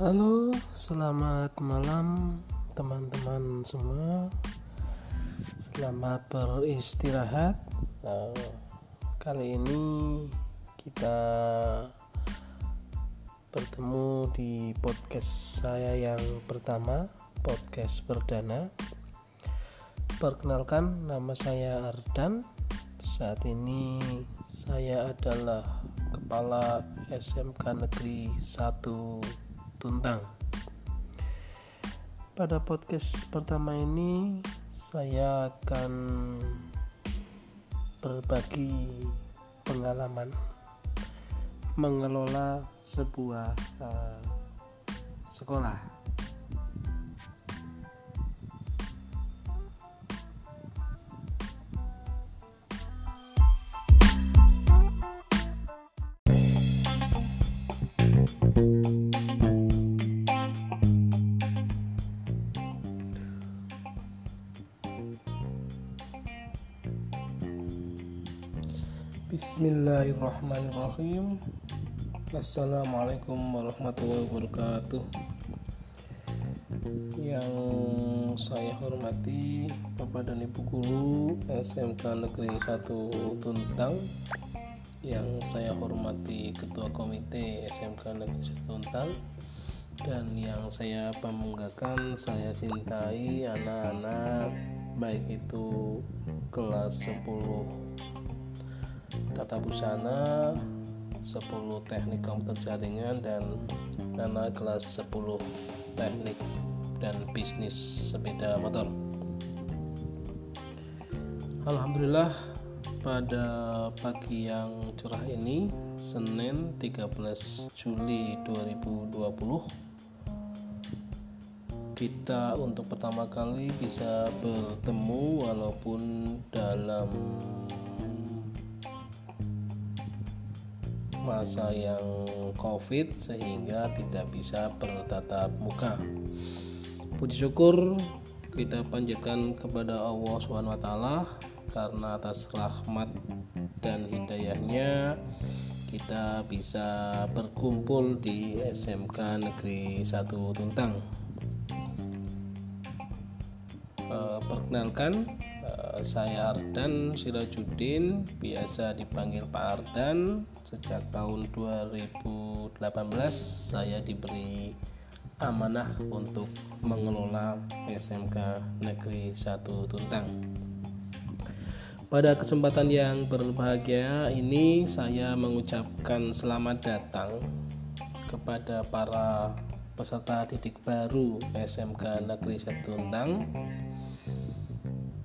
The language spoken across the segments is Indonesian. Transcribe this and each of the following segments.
Halo, selamat malam teman-teman semua. Selamat beristirahat. Nah, kali ini kita bertemu di podcast saya yang pertama, podcast perdana. Perkenalkan, nama saya Ardan. Saat ini saya adalah kepala SMK Negeri 1 Tuntang. Pada podcast pertama ini saya akan berbagi pengalaman mengelola sebuah uh, sekolah Bismillahirrahmanirrahim. Assalamualaikum warahmatullahi wabarakatuh. Yang saya hormati Bapak dan Ibu Guru SMK Negeri 1 Tuntang Yang saya hormati Ketua Komite SMK Negeri 1 Tuntang Dan yang saya banggakan Saya cintai anak-anak Baik itu kelas 10 tata busana 10 teknik komputer jaringan dan anak kelas 10 teknik dan bisnis sepeda motor. Alhamdulillah pada pagi yang cerah ini Senin 13 Juli 2020 kita untuk pertama kali bisa bertemu walaupun dalam masa yang covid sehingga tidak bisa bertatap muka. Puji syukur kita panjatkan kepada Allah SWT karena atas rahmat dan hidayahnya kita bisa berkumpul di SMK Negeri 1 Tuntang. Eh, perkenalkan saya Ardan Sirajuddin biasa dipanggil Pak Ardan. Sejak tahun 2018 saya diberi amanah untuk mengelola SMK Negeri 1 Tuntang. Pada kesempatan yang berbahagia ini saya mengucapkan selamat datang kepada para peserta didik baru SMK Negeri 1 Tuntang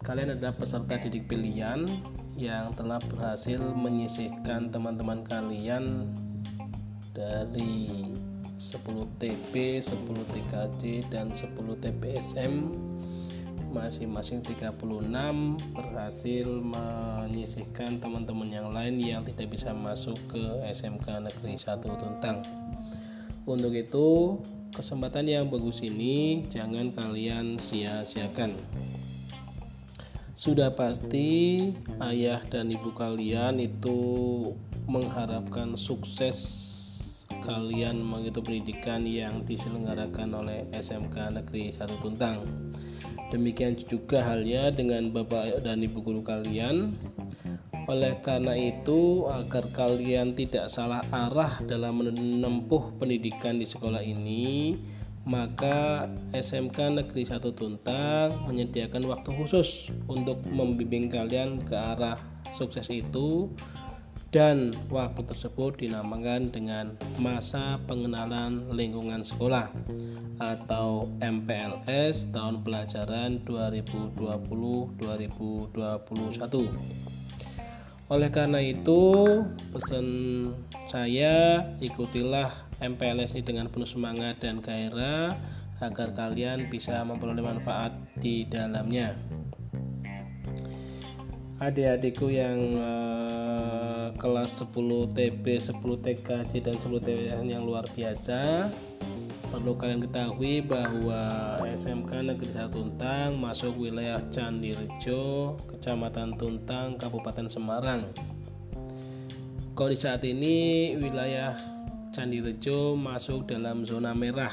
kalian adalah peserta didik pilihan yang telah berhasil menyisihkan teman-teman kalian dari 10 TP, 10 TKJ dan 10 TPSM masing-masing 36 berhasil menyisihkan teman-teman yang lain yang tidak bisa masuk ke SMK Negeri 1 Tuntang. Untuk itu, kesempatan yang bagus ini jangan kalian sia-siakan. Sudah pasti ayah dan ibu kalian itu mengharapkan sukses kalian mengikuti pendidikan yang diselenggarakan oleh SMK Negeri 1 Tuntang. Demikian juga halnya dengan bapak dan ibu guru kalian. Oleh karena itu, agar kalian tidak salah arah dalam menempuh pendidikan di sekolah ini, maka SMK Negeri 1 Tuntang menyediakan waktu khusus untuk membimbing kalian ke arah sukses itu. Dan waktu tersebut dinamakan dengan masa pengenalan lingkungan sekolah atau MPLS tahun pelajaran 2020-2021 oleh karena itu, pesan saya ikutilah MPLS ini dengan penuh semangat dan gairah agar kalian bisa memperoleh manfaat di dalamnya. Adik-adikku yang uh, kelas 10 TB, 10 TKJ dan 10 TWN yang luar biasa, perlu kalian ketahui bahwa SMK Negeri 1 Tuntang masuk wilayah Candirejo, Kecamatan Tuntang, Kabupaten Semarang. Kondisi saat ini wilayah Candi Rejo masuk dalam zona merah.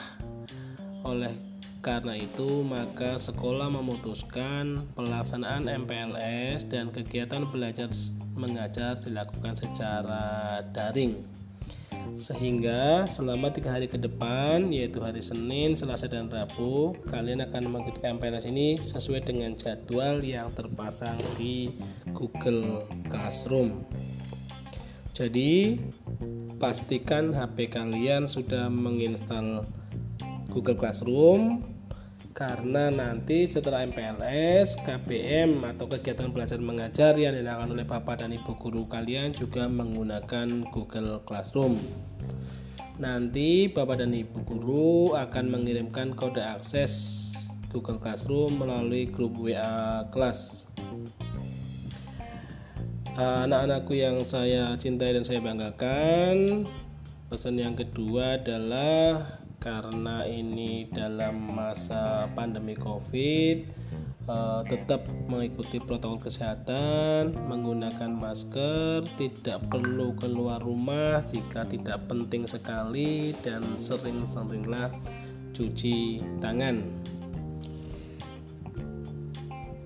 Oleh karena itu, maka sekolah memutuskan pelaksanaan MPLS dan kegiatan belajar mengajar dilakukan secara daring. Sehingga selama tiga hari ke depan, yaitu hari Senin, Selasa, dan Rabu, kalian akan mengikuti MPLS ini sesuai dengan jadwal yang terpasang di Google Classroom. Jadi, pastikan HP kalian sudah menginstal Google Classroom karena nanti setelah MPLS, KPM atau kegiatan belajar mengajar yang dilakukan oleh Bapak dan Ibu guru kalian juga menggunakan Google Classroom. Nanti Bapak dan Ibu guru akan mengirimkan kode akses Google Classroom melalui grup WA kelas. Anak-anakku yang saya cintai dan saya banggakan, pesan yang kedua adalah karena ini dalam masa pandemi Covid uh, tetap mengikuti protokol kesehatan, menggunakan masker, tidak perlu keluar rumah jika tidak penting sekali dan sering-seringlah cuci tangan.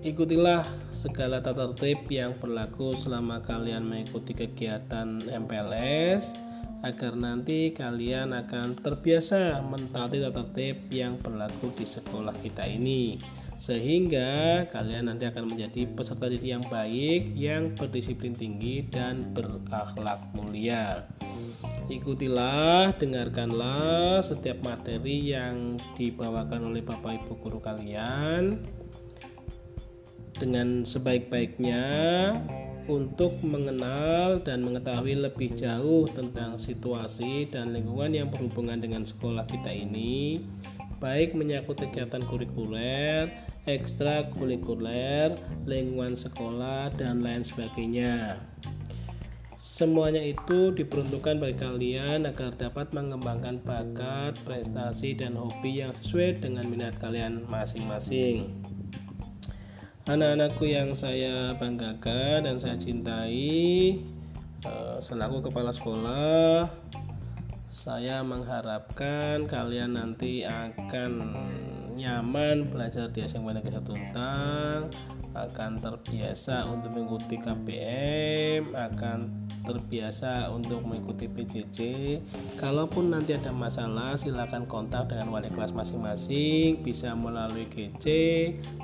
Ikutilah segala tata tertib yang berlaku selama kalian mengikuti kegiatan MPLS agar nanti kalian akan terbiasa mentaati tata tertib yang berlaku di sekolah kita ini. Sehingga kalian nanti akan menjadi peserta didik yang baik yang berdisiplin tinggi dan berakhlak mulia. Ikutilah dengarkanlah setiap materi yang dibawakan oleh Bapak Ibu guru kalian dengan sebaik-baiknya untuk mengenal dan mengetahui lebih jauh tentang situasi dan lingkungan yang berhubungan dengan sekolah kita ini, baik menyangkut kegiatan kurikuler, ekstrakurikuler, lingkungan sekolah, dan lain sebagainya. Semuanya itu diperuntukkan bagi kalian agar dapat mengembangkan bakat, prestasi, dan hobi yang sesuai dengan minat kalian masing-masing anak-anakku yang saya banggakan dan saya cintai eh, selaku kepala sekolah saya mengharapkan kalian nanti akan nyaman belajar di SMP Negeri Tuntang akan terbiasa untuk mengikuti KPM akan terbiasa untuk mengikuti PJJ. Kalaupun nanti ada masalah, silakan kontak dengan wali kelas masing-masing, bisa melalui GC,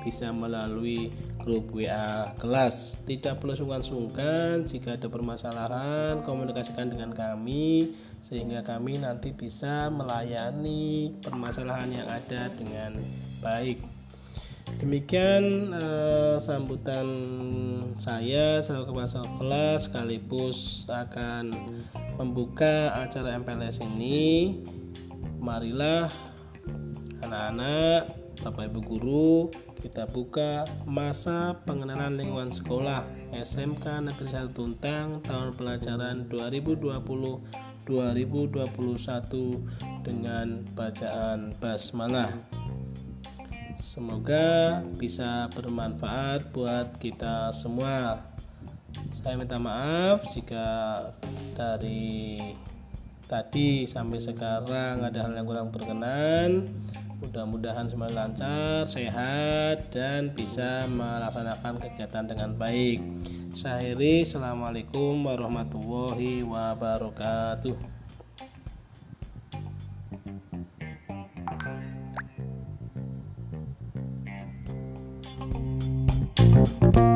bisa melalui grup WA kelas. Tidak perlu sungkan-sungkan jika ada permasalahan, komunikasikan dengan kami sehingga kami nanti bisa melayani permasalahan yang ada dengan baik. Demikian uh, sambutan saya selaku kepala kelas sekaligus akan membuka acara MPLS ini. Marilah anak-anak, Bapak Ibu guru, kita buka masa pengenalan lingkungan sekolah SMK Negeri 1 Tuntang tahun pelajaran 2020 2021 dengan bacaan basmalah. Semoga bisa bermanfaat buat kita semua. Saya minta maaf jika dari tadi sampai sekarang ada hal yang kurang berkenan. Mudah-mudahan semua lancar, sehat, dan bisa melaksanakan kegiatan dengan baik. Saya Assalamualaikum warahmatullahi wabarakatuh. you